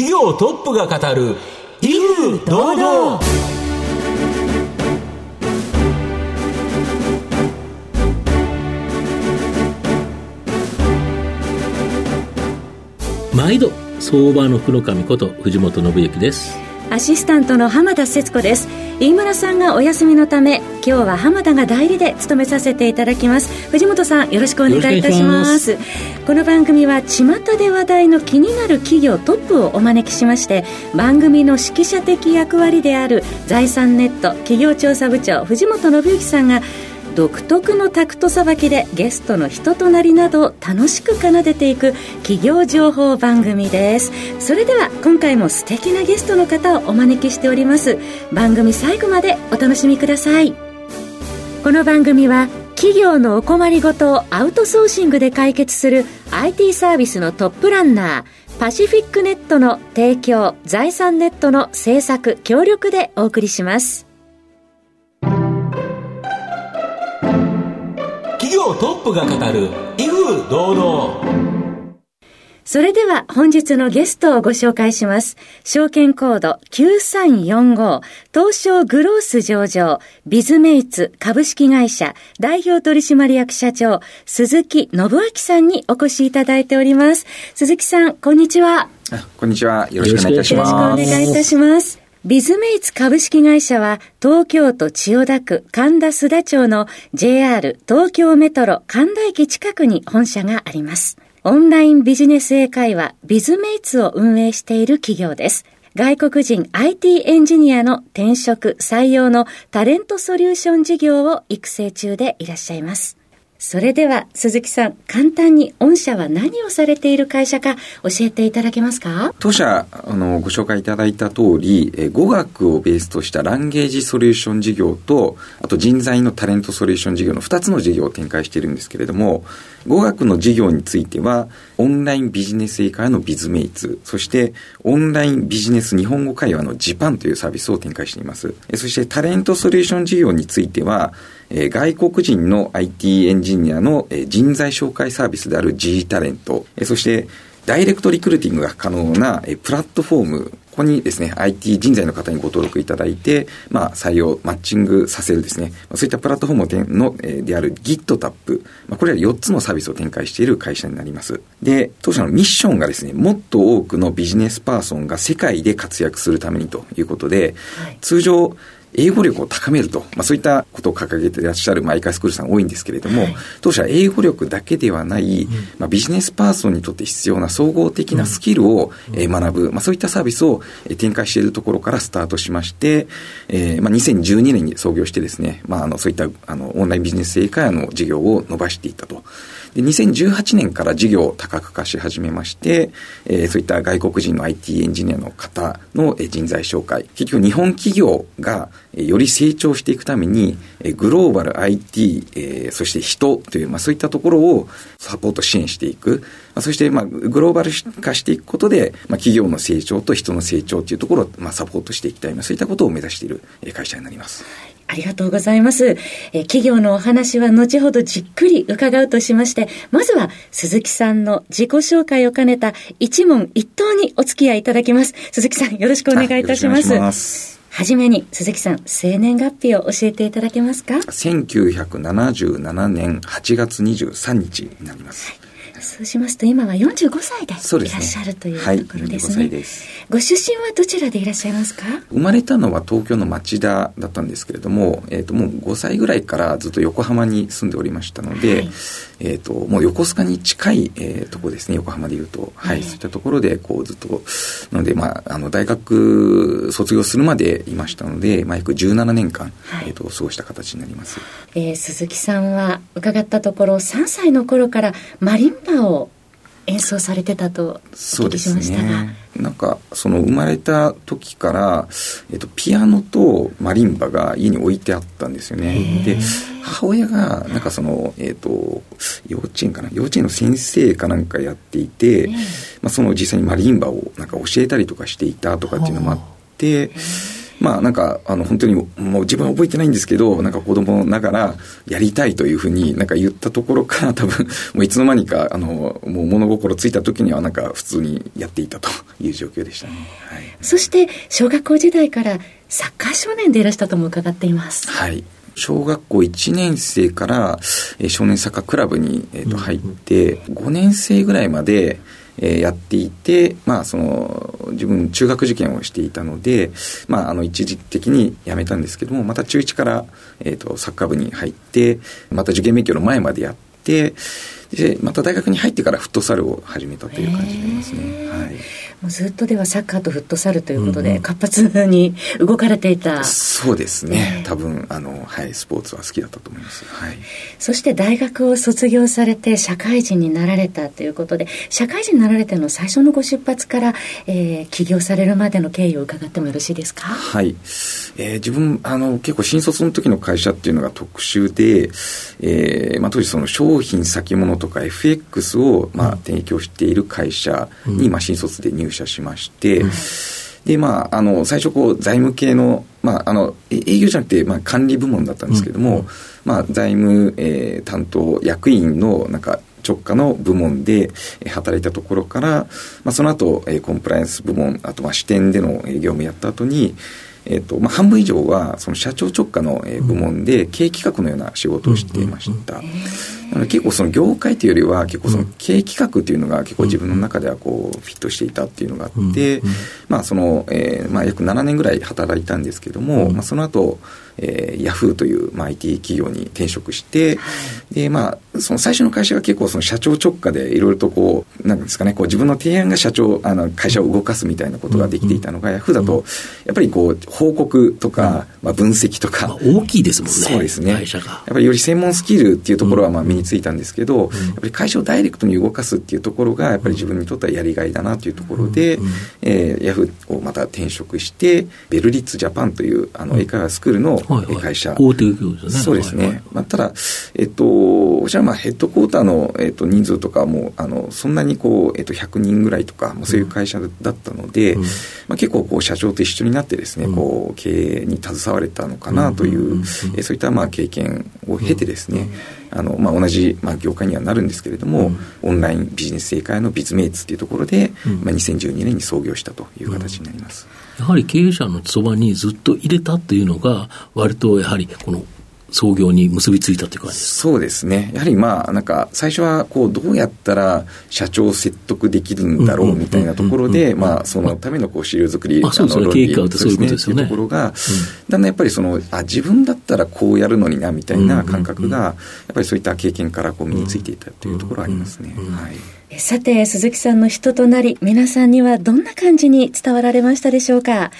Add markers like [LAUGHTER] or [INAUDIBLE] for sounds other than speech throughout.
企業トップが語る威風堂々。毎度相場の福の神こと藤本信之です。アシスタントの浜田節子です。飯村さんがお休みのため今日は浜田が代理で務めさせていただきます。藤本さんよろしくお願いいたします。この番組は巷で話題の気になる企業トップをお招きしまして番組の指揮者的役割である財産ネット企業調査部長藤本信之さんが独特のタクトさばきでゲストの人となりなどを楽しく奏でていく企業情報番組です。それでは今回も素敵なゲストの方をお招きしております。番組最後までお楽しみください。この番組は企業のお困りごとをアウトソーシングで解決する IT サービスのトップランナーパシフィックネットの提供財産ネットの制作協力でお送りします。企業トップが語る威風堂々それでは本日のゲストをご紹介します。証券コード9345東証グロース上場ビズメイツ株式会社代表取締役社長鈴木信明さんにお越しいただいております。鈴木さん、こんにちは。こんにちは。よろしくお願いいたしよろしくおます。願いいたします。ビズメイツ株式会社は東京都千代田区神田須田町の JR 東京メトロ神田駅近くに本社があります。オンラインビジネス英会話ビズメイツを運営している企業です。外国人 IT エンジニアの転職採用のタレントソリューション事業を育成中でいらっしゃいます。それでは鈴木さん、簡単に御社は何をされている会社か教えていただけますか？当社、あの、ご紹介いただいた通り、え語学をベースとしたランゲージソリューション事業と、あと人材のタレントソリューション事業の2つの事業を展開しているんですけれども、語学の事業については、オンラインビジネス英会話のビズメイツ、そしてオンラインビジネス日本語会話のジパンというサービスを展開しています。そしてタレントソリューション事業については、えー外国人の IT エンジニアの、えー人材紹介サービスである G タレント、えーそしてダイレクトリクルーティングが可能な、えープラットフォーム、ここにですね、IT 人材の方にご登録いただいて、まあ、採用、マッチングさせるですね、まあそういったプラットフォームの、えーである GitTap、まあ、これら4つのサービスを展開している会社になります。で、当社のミッションがですね、もっと多くのビジネスパーソンが世界で活躍するためにということで、はい通常、英語力を高めると、まあ、そういったことを掲げていらっしゃる、まあ、イカスクールさん多いんですけれども、はい。当社は英語力だけではない、まあ、ビジネスパーソンにとって必要な総合的なスキルを、えー学ぶ、まあ、そういったサービスを、えー展開しているところからスタートしまして、えーまあ、2012年に創業してですね、まあ、あのそういったあのオンラインビジネス英会話の事業を伸ばしていったと。で2018年から事業を多角化し始めまして、えーそういった外国人の IT エンジニアの方の人材紹介、結局日本企業がより成長していくために、えーグローバル IT、えーそして人という、まあ、そういったところをサポート支援していく。まあ、そして、まあ、グローバル化していくことで、まあ、企業の成長と人の成長というところを、まあ、サポートしていきたい、まあ、そういったことを目指しているえー会社になります。ありがとうございます。えー企業のお話は後ほどじっくり伺うとしまして、まずは鈴木さんの自己紹介を兼ねた一問一答にお付き合いいただきます。鈴木さんよろしくお願いいたします。はじめに鈴木さん、生年月日を教えていただけますか？1977年8月23日になります。そうしますと今は45歳でいらっしゃるというはいところです45ね。歳です。ご出身はどちらでいらっしゃいますか？生まれたのは東京の町田だったんですけれども、えっ、と、もう5歳ぐらいからずっと横浜に住んでおりましたので、はい。えっ、と、もう横須賀に近い、えーところですね、横浜でいうと。はい、はい。そういったところで、こう、ずっと、なので、まあ、あの、大学卒業するまでいましたので、まあ、約17年間、はい。えっ、と、過ごした形になります。えー鈴木さんは伺ったところ3歳の頃からマリンバを演奏されてたとお聞きしそうですましたが、ね。なんか、その生まれた時から、えっと、ピアノとマリンバが家に置いてあったんですよね。で、母親が、なんかその、えっと、幼稚園かな？幼稚園の先生かなんかやっていて、まあ、その実際にマリンバをなんか教えたりとかしていたとかっていうのもあって、まあなんか、あの、本当にもう自分は覚えてないんですけど、なんか子供ながらやりたいというふうになんか言ったところから [LAUGHS] 多分、もういつの間にか、あの、もう物心ついた時にはなんか普通にやっていたという状況でしたね。はい、そして、小学校時代からサッカー少年でいらしたとも伺っています。はい。小学校1年生から、えー、少年サッカークラブに、えー、と入って、うん、5年生ぐらいまで、えー、やっていて、まあ、その自分中学受験をしていたので、まあ、あの一時的に辞めたんですけどもまた中1から、えーと、サッカー部に入ってまた受験勉強の前までやってでまた大学に入ってからフットサルを始めたという感じになりますね。はいもうずっとではサッカーとフットサルということで、活発に動かれていた。そうですね。多分、あの、はい、スポーツは好きだったと思います。はい。そして大学を卒業されて社会人になられたということで、社会人になられての最初のご出発から、えー、起業されるまでの経緯を伺ってもよろしいですか？はい。えー、自分、あの、結構新卒の時の会社っていうのが特殊で、えー、まあ当時その商品先物とか FX を、まあ、提供している会社に、まあ新卒で入入社しまして、で、まあ、あの、最初、こう、財務系の、まあ、あの、営業じゃなくて、まあ、管理部門だったんですけども、うん、まあ、財務、えー、担当役員の、なんか、直下の部門で働いたところから、まあ、その後、えー、コンプライアンス部門、あと、まあ、支店での業務やった後に、えっとまあ、半分以上はその社長直下の部門で経営企画のような仕事をしていました。結構その業界というよりは結構その経営企画っていうのが結構自分の中ではこうフィットしていたっていうのがあって、まあその、えー、まあ約7年ぐらい働いたんですけども、まあその後、えー、ヤフーという、まあ、IT 企業に転職して、で、まあ、その最初の会社が結構その社長直下でいろいろとこう、なんですかね、こう自分の提案が社長、あの、会社を動かすみたいなことができていたのが、ヤフーだと、やっぱりこう、報告とか、まあ、分析とか、まあ、大きいですもんね。そうですね。会社が。やっぱりより専門スキルっていうところはまあ身についたんですけど、やっぱり会社をダイレクトに動かすっていうところが、やっぱり自分にとってはやりがいだなというところで、えー、ヤフーをまた転職して、ベルリッツジャパンという、あの、英会話スクールの会社、大手企業ですね。そうですね。はいはい、まあ、ただ、えっと、こちらまあヘッドクォーターの、えっと、人数とかも、あの、そんなにこう、えっと、100人ぐらいとか、そういう会社だったので、うん、まあ、結構こう、社長と一緒になってですね、うん、こう、経営に携われたのかなという、えそういったまあ経験を経てですね、あの、まあ、同じ、まあ、業界にはなるんですけれども、オンラインビジネス正解のビズメイツっていうところで、まあ、2012年に創業したという形になります。やはり経営者のそばにずっと入れたっていうのが、割とやはりこの創業に結びついたという感じですそうですね。やはりまあ、なんか、最初は、こう、どうやったら社長を説得できるんだろうみたいなところで、まあ、そのためのこう、資料作り、あそうですね、経営ってそういうことですよね。ところが、だんだんやっぱりその、あ、自分だったらこうやるのにな、みたいな感覚が、やっぱりそういった経験からこう、身についていたというところはありますね。はい。さて、鈴木さんの人となり、皆さんにはどんな感じに伝わられましたでしょうか？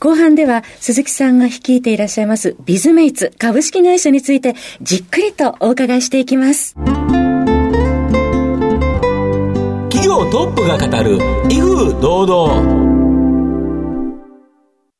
後半では鈴木さんが率いていらっしゃいますビズメイツ株式会社についてじっくりとお伺いしていきます。企業トップが語る威風堂々。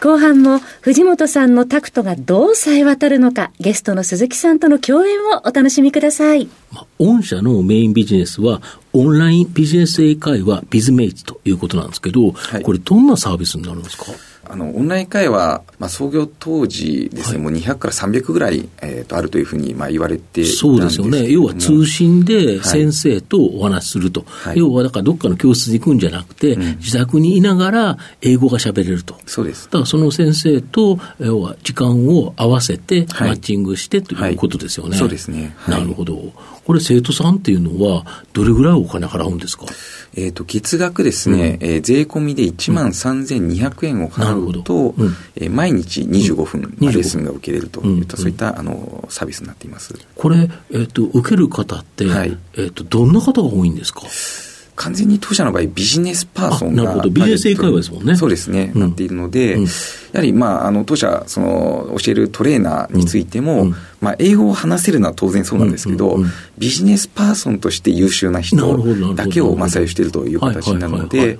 後半も藤本さんのタクトがどうさえ渡るのか、ゲストの鈴木さんとの共演をお楽しみください。まあ、御社のメインビジネスは、オンラインビジネス英会話ビズメイツということなんですけど、はい、これどんなサービスになるんですか？あの、オンライン会話、まあ、創業当時ですね、はい、もう200から300ぐらい、えー、とあるというふうに、まあ、言われてそうですよね。要は通信で先生とお話しすると。はい、要は、だからどっかの教室に行くんじゃなくて、うん、自宅にいながら英語が喋れると。そうです。だからその先生と、要は時間を合わせて、マッチングしてということですよね。そうですね。なるほど。これ生徒さんっていうのは、どれぐらいお金払うんですか？えっ、と、月額ですね、うん、えー、税込みで1万3200円を払うと、うん、えー、毎日25分、うん、レッスンが受けれるといった、そういったあのサービスになっています。これ、えっ、ー、と、受ける方って、はい、えっ、と、どんな方が多いんですか？完全に当社の場合、ビジネスパーソンが。なるほど、ビジネス英会話ですもんね。そうですね、うん、なっているので、うん、やはり、まあ、あの、当社、その、教えるトレーナーについても、うん、まあ、英語を話せるのは当然そうなんですけど、ビジネスパーソンとして優秀な人だけを、まあ、採用しているという形になるので、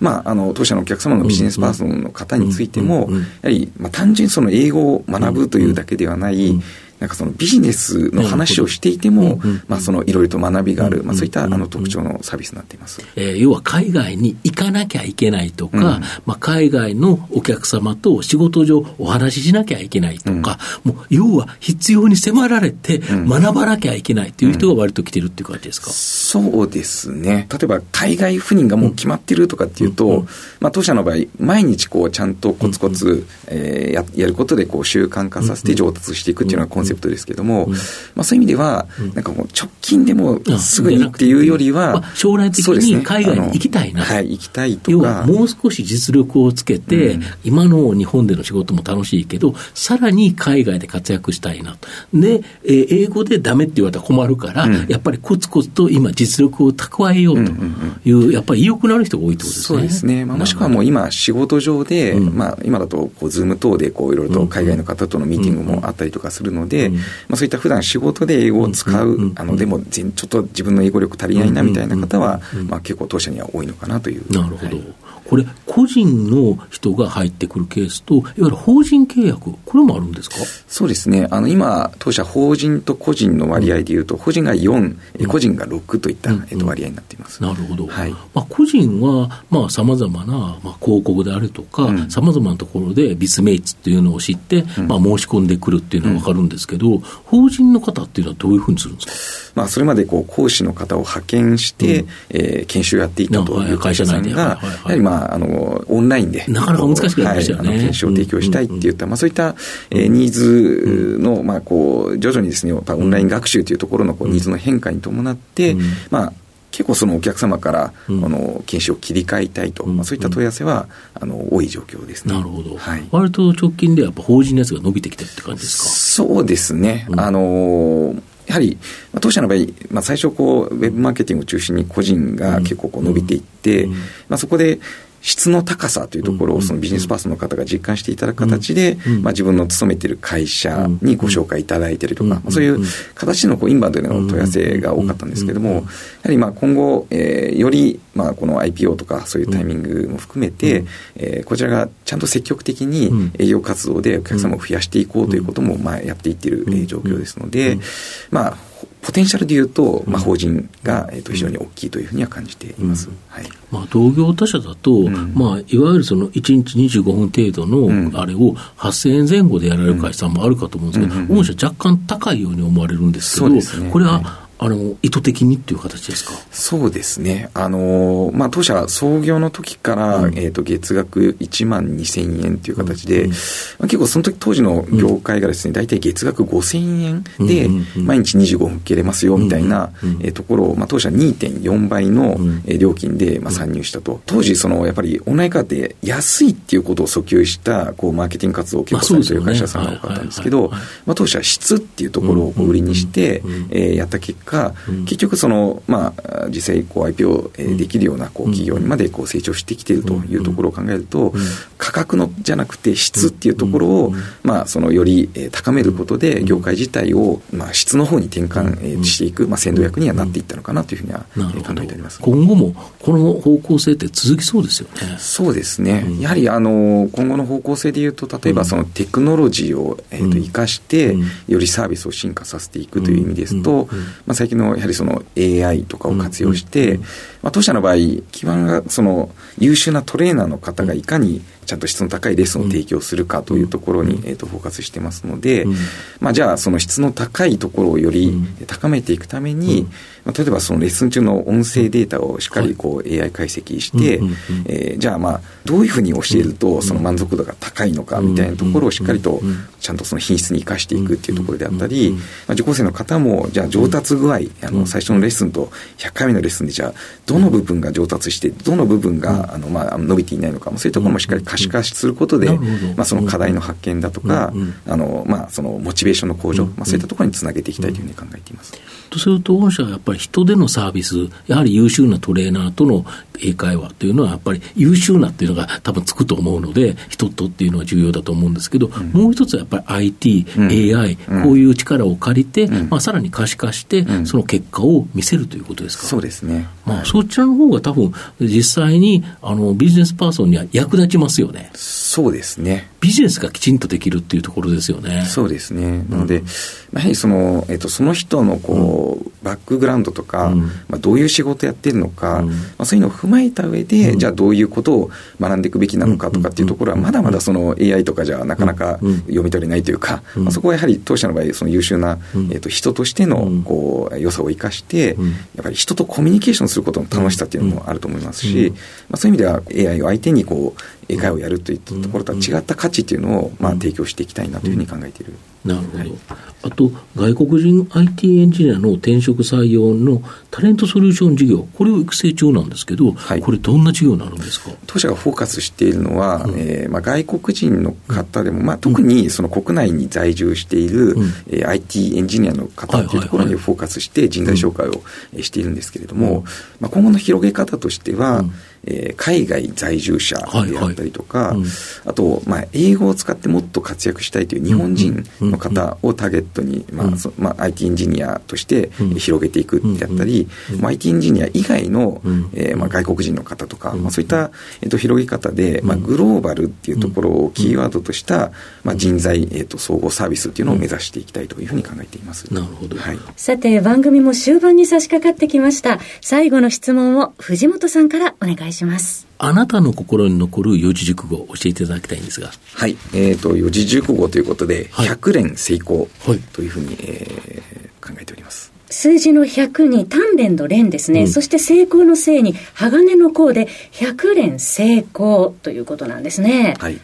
まあ、あの、当社のお客様のビジネスパーソンの方についても、やはり、まあ、単純にその英語を学ぶというだけではない、なんかそのビジネスの話をしていても、まあそのいろいろと学びがある、まあそういったあの特徴のサービスになっています。えー、要は海外に行かなきゃいけないとか、まあ海外のお客様と仕事上お話ししなきゃいけないとか、もう要は必要に迫られて学ばなきゃいけないという人が割と来てるっていう感じですか、そうですね。例えば海外赴任がもう決まってるとかっていうと、まあ当社の場合、毎日こうちゃんとコツコツ、えー、ややることでこう習慣化させて上達していくっていうのがコンセプトですけども、まあそういう意味では、なんかもう直近でもすぐにっていうよりは、将来的に海外に行きたいな。はい、行きたいとか。もう少し実力をつけて、今の日本での仕事も楽しいけど、さらに海外で活躍したいなと。で、えー、英語でダメって言われたら困るから、やっぱりコツコツと今実力を蓄えようという、やっぱり意欲のある人が多いってことですね。そうですね。まあ、もしくはもう今仕事上で、まあ今だとこうズーム等でこういろいろと海外の方とのミーティングもあったりとかするので、まあそういった普段仕事で英語を使う、あのでもちょっと自分の英語力足りないなみたいな方は、まあ結構当社には多いのかなという。なるほど。はい。これ、個人の人が入ってくるケースと、いわゆる法人契約、これもあるんですか？そうですね、あの今、当社、法人と個人の割合でいうと、法人が4、うん、個人が6といった、えっと、割合になっています、なるほど、はい。まあ、個人はさまざ、まな、まあ、広告であるとか、さまざまなところでビスメイツっていうのを知って、うん、まあ、申し込んでくるっていうのは分かるんですけど、法人の方っていうのはどういうふうにするんですか、まあ、それまでこう講師の方を派遣して、うん、えー、研修やっていたという会社さんが、やはり、まあ、あのオンラインで、なかなか難しくなりましたよね。はい、研修を提供したいっていった、まあ、そういった、えー、ニーズの、まあ、こう、徐々にですね、オンライン学習というところのこうニーズの変化に伴って、まあ、結構そのお客様から、うん、あの研修を切り替えたいと、まあ、そういった問い合わせは、あの多い状況ですね。なるほど。はい、割と直近でやっぱ法人のやつが伸びてきてるって感じですか？そうですね。あのやはり、まあ、当社の場合、まあ、最初こう、ウェブマーケティングを中心に個人が結構こう伸びていって、まあ、そこで、質の高さというところをそのビジネスパーソンの方が実感していただく形で、まあ、自分の勤めている会社にご紹介いただいているとか、まあ、そういう形のこうインバウンドでの問い合わせが多かったんですけれども、やはりまあ今後、えー、よりまあこの IPO とかそういうタイミングも含めて、えー、こちらがちゃんと積極的に営業活動でお客様を増やしていこうということもまあやっていっている状況ですので、まあポテンシャルでいうと、まあ、法人が、えー、と非常に大きいというふうには感じています、はい。まあ、同業他社だと、うん、まあ、いわゆるその1日25分程度のあれを8000円前後でやられる会社もあるかと思うんですけど、御社若干高いように思われるんですけど、ね、これはあの、意図的にっていう形ですか？そうですね。あの、まあ、当社創業の時から、うん、えっ、と、月額1万2000円という形で、うん、まあ、結構その時当時の業界がですね、大体月額5000円で、毎日25分受けれますよ、みたいな、えー、ところを、まあ、当社2.4倍の、え料金で、まあ、参入したと。当時、その、やっぱりオンライン化って安いっていうことを訴求した、こう、マーケティング活動を結構されてる会社さんが多かったんですけど、まあ、当社は質っていうところを売りにして、えー、やった結果、果、うん、結局その、まあ、実際こう IPO できるようなこう企業にまでこう成長してきているというところを考えると、価格のじゃなくて質っていうところを、まあ、そのより高めることで業界自体を、まあ、質の方に転換していく、まあ、先導役にはなっていったのかなというふうには考えております。今後もこの方向性って続きそうですよね。そうですね。やはりあの今後の方向性でいうと例えばそのテクノロジーを、えー、と生かして、よりサービスを進化させていくという意味ですと、まあ、最近のやはりその AI とかを活用して、まあ、当社の場合基盤がその優秀なトレーナーの方がいかにちゃんと質の高いレッスンを提供するかというところに、えー、とフォーカスしてますので、まあ、じゃあその質の高いところをより高めていくために、まあ、例えばそのレッスン中の音声データをしっかりこう AI 解析して、えー、じゃあまあどういうふうに教えるとその満足度が高いのかみたいなところをしっかりとちゃんとその品質に生かしていくっていうところであったり、まあ、受講生の方もじゃあ上達具合あの最初のレッスンと100回目のレッスンでじゃあどの部分が上達してどの部分があのまあ伸びていないのかそういうところもしっかり可視化することで、まあ、その課題の発見だとか、あのまあ、そのモチベーションの向上、まあ、そういったところにつなげていきたいというふうに考えています。とすると、御社はやっぱり人でのサービス、やはり優秀なトレーナーとの英会話というのは、やっぱり優秀なっていうのが多分つくと思うので、人とっていうのは重要だと思うんですけど、うん、もう一つはやっぱり IT、うん、AI、こういう力を借りて、うん、まあ、さらに可視化して、その結果を見せるということですか？そうですね。まあ、そちらの方が多分、実際に、あの、ビジネスパーソンには役立ちますよね。そうですね。ビジネスがきちんとできるっていうところですよね。そうですね。なので、やはりその、えっと、その人のこう、バックグラウンドとか、まあ、どういう仕事やってるのか、まあ、そういうのを踏まえた上で、じゃあどういうことを学んでいくべきなのかとかっていうところは、まだまだその AI とかじゃなかなか読み取れないというか、まあ、そこはやはり当社の場合、その優秀な、えっと、人としての、こう、良さを生かして、やっぱり人とコミュニケーションすることの楽しさっていうのもあると思いますし、まあ、そういう意味では AI を相手にこう、英会話をやるといったところとは違った価値っていうのを、まあ、提供していきたいなというふうに考えている。なるほど、はい、あと、外国人 IT エンジニアの転職採用のタレントソリューション事業、これを育成中なんですけど、はい、これ、どんな事業になるんですか？当社がフォーカスしているのは、うん、えー、まあ、外国人の方でも、まあ、特にその国内に在住している、うん、えー、IT エンジニアの方というところにフォーカスして人材紹介をしているんですけれども、うん、まあ、今後の広げ方としては、うんえー、海外在住者であったりとか、はいはいうん、あと、まあ、英語を使ってもっと活躍したいという日本人の方をターゲットに、まあまあ、IT エンジニアとして広げていくであったり、まあ、IT エンジニア以外の、えーまあ、外国人の方とか、まあ、そういった、えー、と広げ方で、まあ、グローバルっていうところをキーワードとした、まあ、人材、えー、と総合サービスっていうのを目指していきたいというふうに考えています。なるほど、はい、さて番組も終盤に差し掛かってきました。最後の質問を藤本さんからお願いしますあなたの心に残る四字熟語を教えていただきたいんですが。はい。えっ、ー、と、四字熟語ということで、百連成功というふうに、はい、えー、考えております。数字の100に鍛錬の連ですね、うん、そして成功のせいに鋼の甲で100連成功ということなんですね。はい。はい、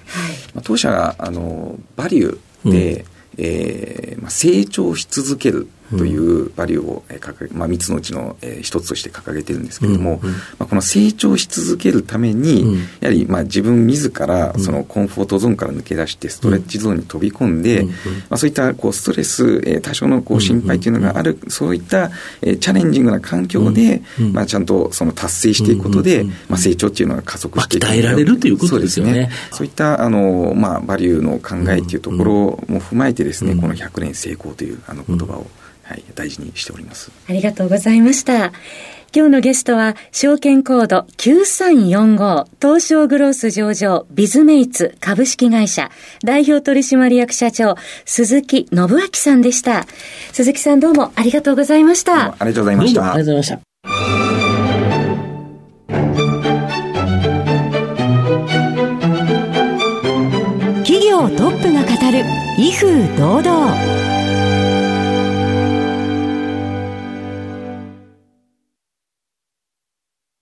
まあ、当社が、あの、バリューで、うん、えー、まあ、成長し続けるというバリューを掲げ、まあ、3つのうちの一つとして掲げてるんですけれども、うんうん、まあ、この成長し続けるために、うん、やはりまあ自分自らそのコンフォートゾーンから抜け出してストレッチゾーンに飛び込んで、うん、まあ、そういったこうストレス、え多少のこう心配というのがある、そういったえチャレンジングな環境で、まあ、ちゃんとその達成していくことで、まあ、成長っていうのが加速していく、まあ、鍛えられるということですよね。そうね。いったあの、まあ、バリューの考えというところも踏まえてですね、この100年成功というあの言葉を、はい、大事にしております。ありがとうございました。今日のゲストは、証券コード9345東証グロース上場ビズメイツ株式会社代表取締役社長鈴木信明さんでした。鈴木さんどうもありがとうございました。ありがとうございました。ありがとうございました。企業トップが語る威風堂々。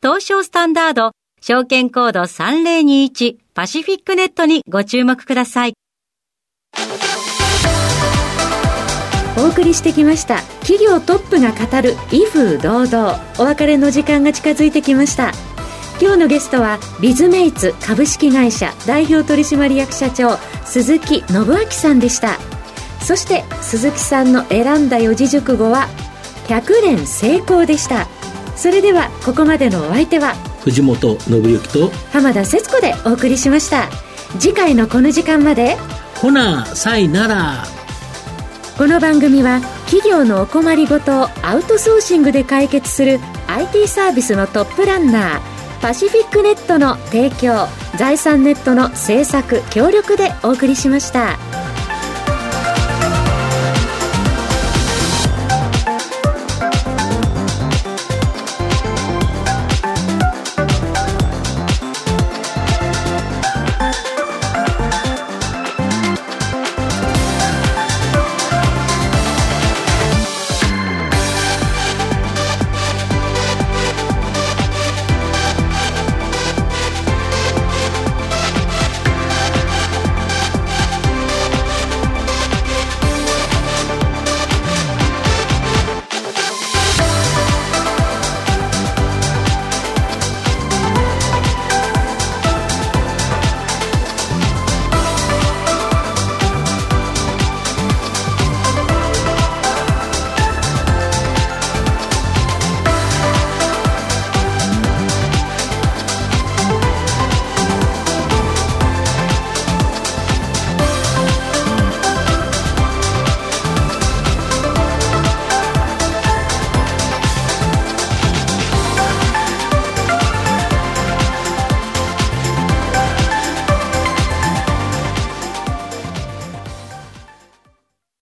東証スタンダード証券コード3021パシフィックネットにご注目ください。お送りしてきました。企業トップが語る威風堂々。お別れの時間が近づいてきました。今日のゲストはビズメイツ株式会社代表取締役社長鈴木信明さんでした。そして鈴木さんの選んだ四字熟語は100連成功でした。それではここまでのお相手は藤本信之と浜田節子でお送りしました次回のこの時間までほなさいならこの番組は企業のお困りごとをアウトソーシングで解決する IT サービスのトップランナーパシフィックネットの提供財産ネットの制作協力でお送りしました。